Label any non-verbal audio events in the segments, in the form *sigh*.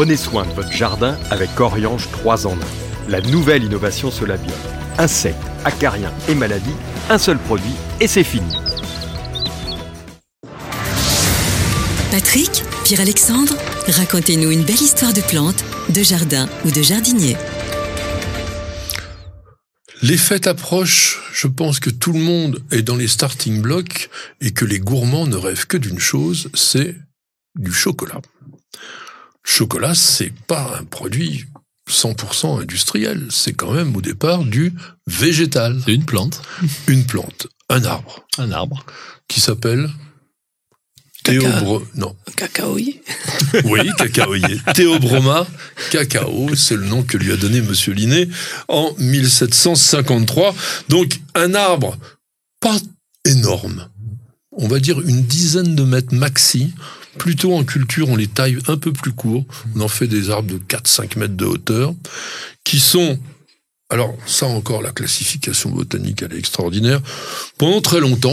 Prenez soin de votre jardin avec Oriange 3 en 1. La nouvelle innovation Solabio. Insectes, acariens et maladies, un seul produit et c'est fini. Patrick, Pierre-Alexandre, racontez-nous une belle histoire de plantes, de jardin ou de jardinier. Les fêtes approchent, je pense que tout le monde est dans les starting blocks et que les gourmands ne rêvent que d'une chose, c'est du chocolat. Chocolat, c'est pas un produit 100% industriel, c'est quand même au départ du végétal. C'est une plante. Une plante, un arbre. Un arbre. Qui s'appelle Théobro... Non. Cacaoyer. *laughs* Oui, cacaoyer. Théobroma cacao, c'est le nom que lui a donné Monsieur Linné en 1753. Donc un arbre pas énorme, on va dire une dizaine de mètres maxi. Plutôt en culture, on les taille un peu plus courts. On en fait des arbres de 4-5 mètres de hauteur, qui sont alors ça encore, la classification botanique, elle est extraordinaire. Pendant très longtemps,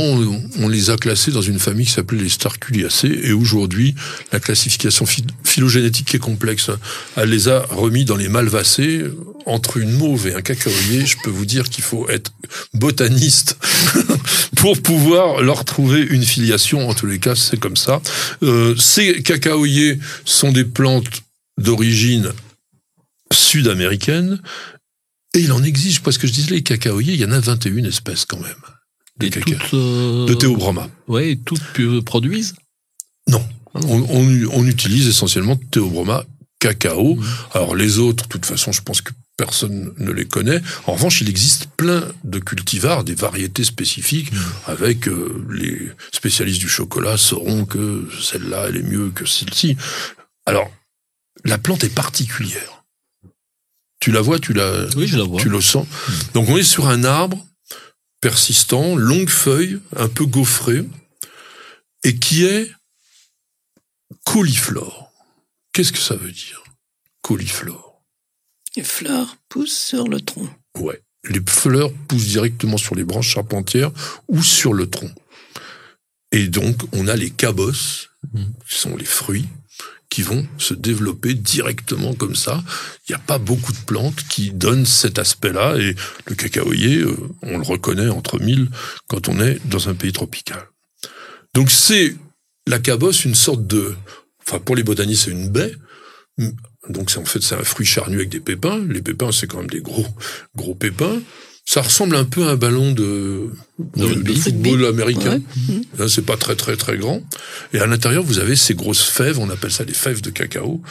on, les a classés dans une famille qui s'appelait les Starculiacées, et aujourd'hui, la classification phylogénétique est complexe. Elle les a remis dans les Malvacées. Entre une mauve et un cacaoyer, je peux vous dire qu'il faut être botaniste *laughs* pour pouvoir leur trouver une filiation. En tous les cas, c'est comme ça. Euh, ces cacaoyers sont des plantes d'origine sud-américaine et il en existe, parce que je disais, les cacaoyers, il y en a 21 espèces quand même. De, toutes, euh, de théobroma. Oui, toutes produisent Non. Ah on, utilise essentiellement théobroma cacao. Mmh. Alors les autres, de toute façon, je pense que personne ne les connaît. En revanche, il existe plein de cultivars, des variétés spécifiques, mmh. avec euh, les spécialistes du chocolat sauront que celle-là, elle est mieux que celle-ci. Alors, la plante est particulière. Tu la vois, tu la, oui, je la vois. tu le sens. Donc on est sur un arbre persistant, longue feuille, un peu gaufré, et qui est cauliflore. Qu'est-ce que ça veut dire Cauliflore? Les fleurs poussent sur le tronc. Ouais. Les fleurs poussent directement sur les branches charpentières ou sur le tronc. Et donc, on a les cabosses, mmh. qui sont les fruits, qui vont se développer directement comme ça. Il n'y a pas beaucoup de plantes qui donnent cet aspect-là et le cacaoyer, euh, on le reconnaît entre mille quand on est dans un pays tropical. Donc c'est la cabosse une sorte de, enfin pour les botanistes c'est une baie. Donc c'est en fait c'est un fruit charnu avec des pépins. Les pépins c'est quand même des gros gros pépins. Ça ressemble un peu à un ballon de, de, football américain. Là, c'est pas très très très grand. Et à l'intérieur, vous avez ces grosses fèves, on appelle ça des fèves de cacao.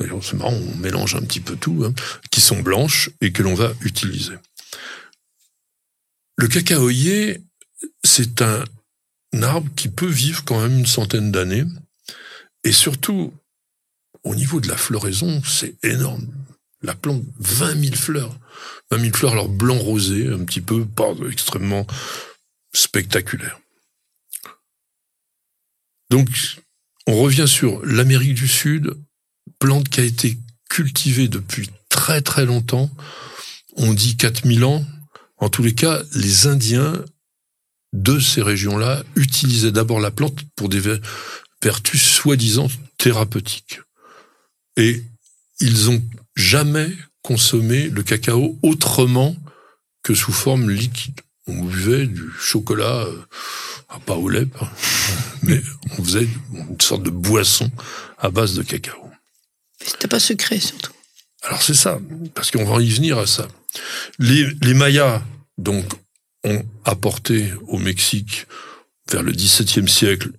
D'ailleurs, c'est marrant, on mélange un petit peu tout, hein, qui sont blanches et que l'on va utiliser. Le cacaoyer, c'est un arbre qui peut vivre quand même une centaine d'années. Et surtout, au niveau de la floraison, c'est énorme. La plante, 20 000 fleurs. 20 000 fleurs, alors blanc rosé, un petit peu, pas extrêmement spectaculaire. Donc, on revient sur l'Amérique du Sud, plante qui a été cultivée depuis très très longtemps. On dit 4000 ans. En tous les cas, les Indiens de ces régions-là utilisaient d'abord la plante pour des vertus soi-disant thérapeutiques. Et ils ont jamais consommé le cacao autrement que sous forme liquide. On buvait du chocolat, euh, pas au lait, *laughs* mais on faisait une sorte de boisson à base de cacao. C'était pas sucré surtout. Alors c'est ça, parce qu'on va y venir à ça. Les, les Mayas, donc, ont apporté au Mexique, vers le XVIIe siècle,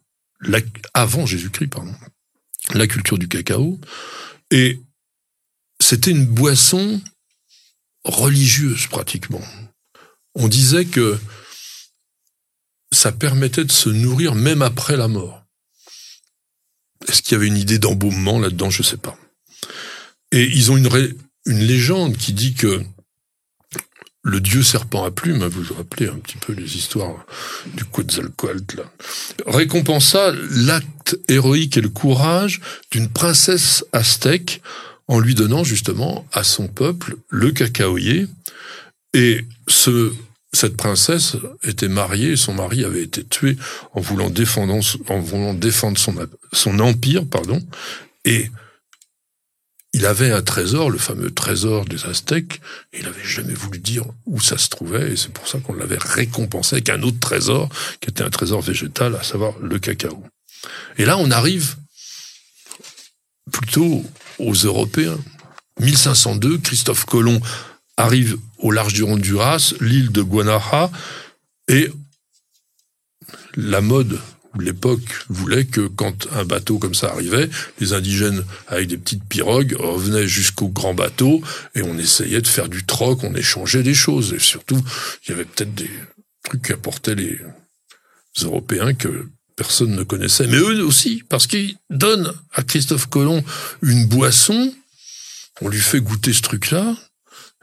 avant Jésus-Christ, pardon, la culture du cacao. Et c'était une boisson religieuse pratiquement. On disait que ça permettait de se nourrir même après la mort. Est-ce qu'il y avait une idée d'embaumement là-dedans? Je ne sais pas. Et ils ont une, une légende qui dit que le dieu serpent à plumes, vous vous rappelez un petit peu les histoires du Quetzalcoatl, récompensa l'acte héroïque et le courage d'une princesse aztèque en lui donnant justement à son peuple le cacaoyer. Et ce, cette princesse était mariée, son mari avait été tué en voulant, défendre, en voulant défendre son, son empire, pardon, et il avait un trésor, le fameux trésor des Aztèques, et il avait jamais voulu dire où ça se trouvait, et c'est pour ça qu'on l'avait récompensé avec un autre trésor, qui était un trésor végétal, à savoir le cacao. Et là, on arrive plutôt aux Européens. 1502, Christophe Colomb arrive au large du Honduras, l'île de Guanaja, et la mode l'époque voulait que quand un bateau comme ça arrivait, les indigènes avec des petites pirogues revenaient jusqu'au grand bateau et on essayait de faire du troc, on échangeait des choses. Et surtout il y avait peut-être des trucs qu'apportaient les Européens que personne ne connaissait, mais eux aussi parce qu'ils donnent à Christophe Colomb une boisson, on lui fait goûter ce truc-là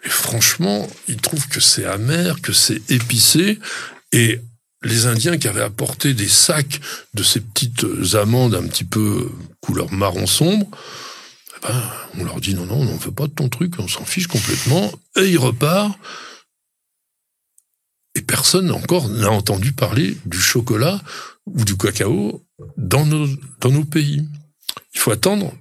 et franchement, il trouve que c'est amer, que c'est épicé et les Indiens qui avaient apporté des sacs de ces petites amandes un petit peu couleur marron sombre, eh ben, on leur dit non, non, on ne fait pas de ton truc, on s'en fiche complètement, et ils repartent. Et personne encore n'a entendu parler du chocolat ou du cacao dans nos, dans nos pays. Il faut attendre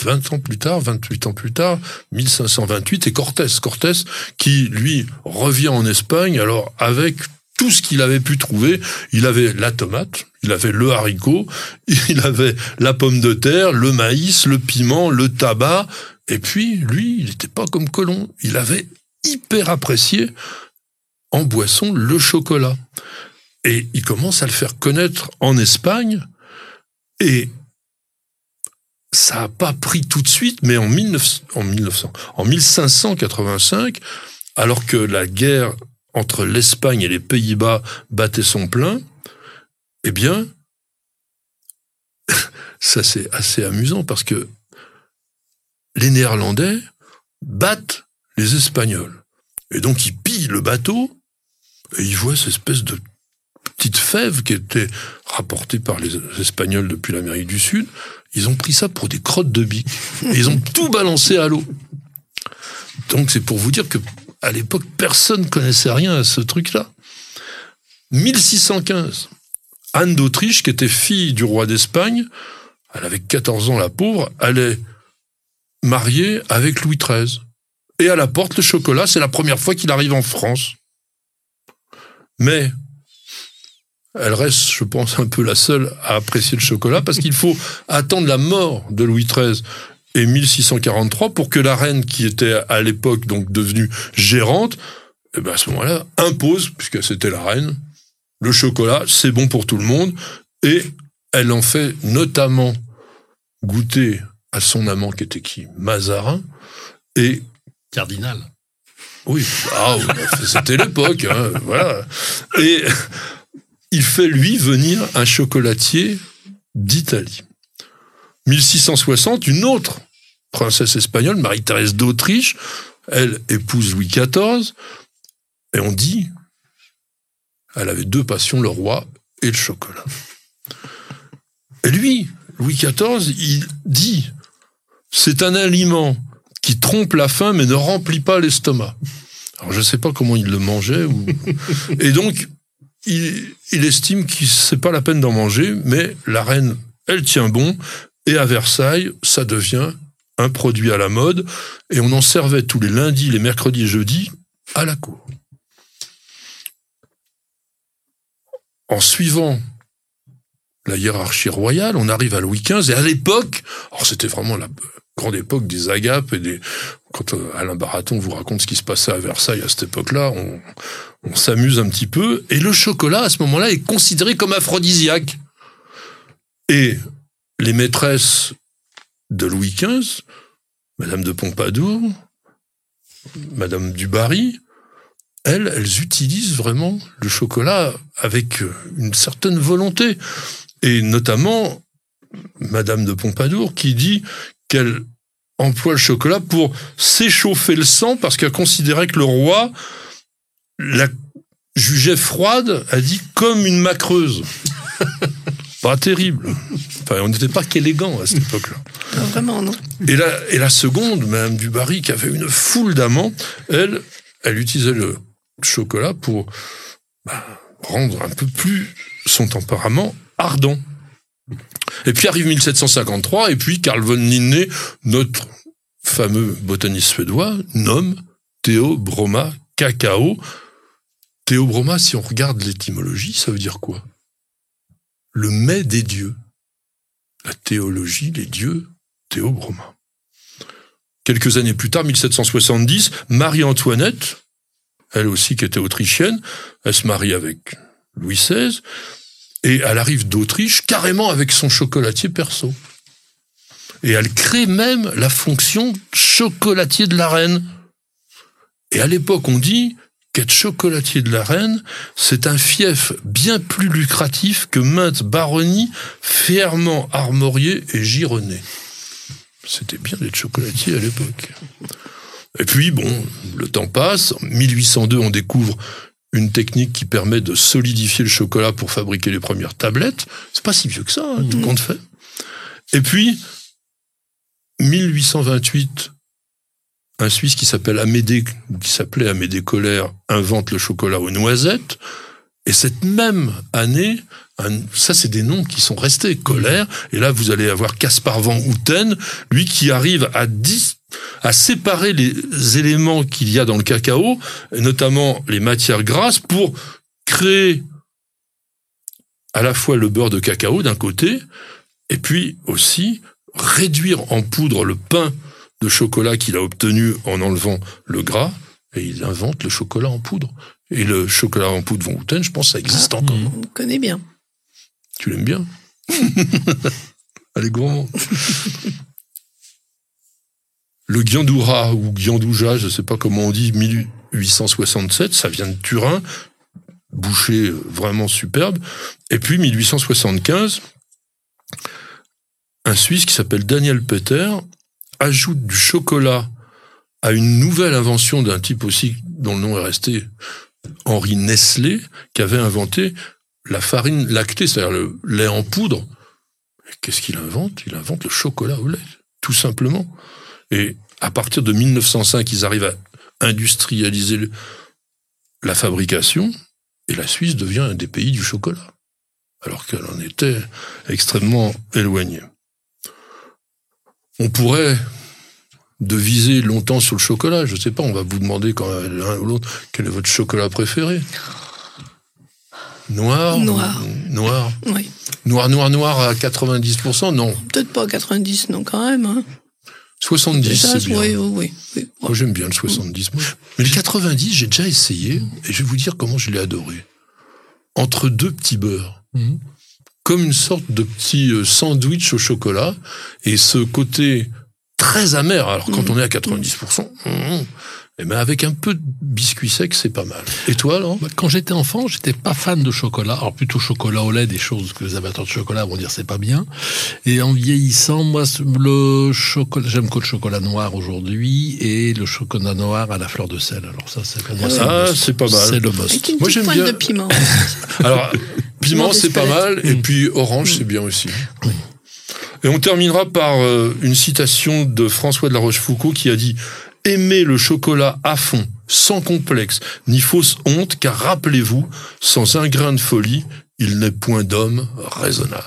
20 ans plus tard, 28 ans plus tard, 1528, et Cortés. Cortés qui, lui, revient en Espagne, alors avec tout ce qu'il avait pu trouver. Il avait la tomate, il avait le haricot, *laughs* il avait la pomme de terre, le maïs, le piment, le tabac. Et puis, lui, il n'était pas comme Colomb. Il avait hyper apprécié en boisson le chocolat. Et il commence à le faire connaître en Espagne. Et ça n'a pas pris tout de suite, mais en, 19, en, 1900, en 1585, alors que la guerre entre l'Espagne et les Pays-Bas battait son plein, eh bien, *laughs* ça c'est assez amusant parce que les Néerlandais battent les Espagnols. Et donc ils pillent le bateau et ils voient cette espèce de petite fève qui était rapportée par les Espagnols depuis l'Amérique du Sud. Ils ont pris ça pour des crottes de. Et ils ont tout balancé à l'eau. Donc c'est pour vous dire que à l'époque, personne connaissait rien à ce truc-là. 1615, Anne d'Autriche, qui était fille du roi d'Espagne, elle avait 14 ans, la pauvre, elle est mariée avec Louis XIII. Et elle apporte le chocolat, c'est la première fois qu'il arrive en France. Mais elle reste, je pense, un peu la seule à apprécier le chocolat parce qu'il faut attendre la mort de Louis XIII et 1643 pour que la reine qui était à l'époque donc devenue gérante, eh ben à ce moment-là impose, puisque c'était la reine, le chocolat, c'est bon pour tout le monde, et elle en fait notamment goûter à son amant qui était qui Mazarin et cardinal. Oui, ah, c'était l'époque, hein, voilà. Et il fait lui venir un chocolatier d'Italie. 1660, une autre princesse espagnole, Marie-Thérèse d'Autriche, elle épouse Louis XIV, et on dit, elle avait deux passions, le roi et le chocolat. Et lui, Louis XIV, il dit, c'est un aliment qui trompe la faim mais ne remplit pas l'estomac. Alors je ne sais pas comment il le mangeait. Ou... *laughs* Et donc, il, il estime que c'est pas la peine d'en manger, mais la reine, elle tient bon, et à Versailles, ça devient un produit à la mode, et on en servait tous les lundis, les mercredis et jeudis à la cour. En suivant la hiérarchie royale, on arrive à Louis XV, et à l'époque, alors c'était vraiment la grande époque des agapes et des... Quand euh, Alain Baraton vous raconte ce qui se passait à Versailles à cette époque-là, on, on s'amuse un petit peu, et le chocolat, à ce moment-là, est considéré comme aphrodisiaque. Et les maîtresses de Louis XV, Madame de Pompadour, Madame du Barry, elles, elles utilisent vraiment le chocolat avec une certaine volonté. Et notamment, Madame de Pompadour qui dit qu'elle emploie le chocolat pour s'échauffer le sang parce qu'elle considérait que le roi la jugeait froide, a dit comme une macreuse. *laughs* Pas terrible. Enfin, on n'était pas qu'élégant à cette époque-là. vraiment, non. Et la, et la seconde, Madame Dubarry, qui avait une foule d'amants, elle, elle utilisait le chocolat pour bah, rendre un peu plus son tempérament ardent. Et puis arrive 1753, et puis Carl von Linné, notre fameux botaniste suédois, nomme Théobroma cacao. Théobroma, si on regarde l'étymologie, ça veut dire quoi? Le mets des dieux. La théologie, les dieux, Théobroma. Quelques années plus tard, 1770, Marie-Antoinette, elle aussi qui était autrichienne, elle se marie avec Louis XVI, et elle arrive d'Autriche carrément avec son chocolatier perso. Et elle crée même la fonction chocolatier de la reine. Et à l'époque, on dit qu'être chocolatier de la reine, c'est un fief bien plus lucratif que maintes baronnies fièrement armoriées et gironnées. C'était bien d'être chocolatier à l'époque. Et puis, bon, le temps passe. En 1802, on découvre une technique qui permet de solidifier le chocolat pour fabriquer les premières tablettes. C'est pas si vieux que ça, hein, tout compte fait. Et puis, 1828, un Suisse qui s'appelle Amédée, qui s'appelait Amédée Colère, invente le chocolat aux noisettes. Et cette même année, ça c'est des noms qui sont restés, Colère. Et là, vous allez avoir Caspar Van Houten, lui qui arrive à à séparer les éléments qu'il y a dans le cacao, notamment les matières grasses, pour créer à la fois le beurre de cacao d'un côté, et puis aussi réduire en poudre le pain de chocolat qu'il a obtenu en enlevant le gras, et il invente le chocolat en poudre. Et le chocolat en poudre Von Houten, je pense ça existe ah, encore. On connaît bien. Tu l'aimes bien *laughs* Allez, gourmand. le Gyandoura ou Gyandouja, je ne sais pas comment on dit, 1867, ça vient de Turin, boucher vraiment superbe. Et puis 1875, un Suisse qui s'appelle Daniel Peter ajoute du chocolat à une nouvelle invention d'un type aussi dont le nom est resté, Henri Nestlé, qui avait inventé la farine lactée, c'est-à-dire le lait en poudre. Qu'est-ce qu'il invente? Il invente le chocolat au lait, tout simplement. Et à partir de 1905, ils arrivent à industrialiser la fabrication, et la Suisse devient un des pays du chocolat, alors qu'elle en était extrêmement éloignée. On pourrait deviser longtemps sur le chocolat. Je sais pas, on va vous demander quand l'un ou l'autre quel est votre chocolat préféré? Noir? Noir. Noir. Oui. Noir, noir, noir à 90%, non. Peut-être pas 90, non, quand même. Hein. 70, c'est bien. Oui, oui, oui. Moi, j'aime bien le 70. Mais le 90, j'ai déjà essayé, et je vais vous dire comment je l'ai adoré. Entre deux petits beurres. Mhm comme une sorte de petit euh, sandwich au chocolat. Et ce côté très amer, alors quand mmh. on est à 90%, et ben avec un peu de biscuit sec, c'est pas mal. Et toi, alors bah, Quand j'étais enfant, j'étais pas fan de chocolat. Alors plutôt chocolat au lait, des choses que les amateurs de chocolat vont dire c'est pas bien. Et en vieillissant, moi, le chocolat, j'aime que le chocolat noir aujourd'hui et le chocolat noir à la fleur de sel. Alors ça, c'est pour moi, ah, c'est pas mal. C'est le boss. moi, j'aime bien. de piment. *laughs* *laughs* alors, piment, c'est pas mal. Et mm. puis orange, c'est bien aussi. Et on terminera par euh, une citation de François de la Rochefoucauld qui a dit Aimez le chocolat à fond, sans complexe, ni fausse honte, car rappelez-vous, sans un grain de folie, il n'est point d'homme raisonnable.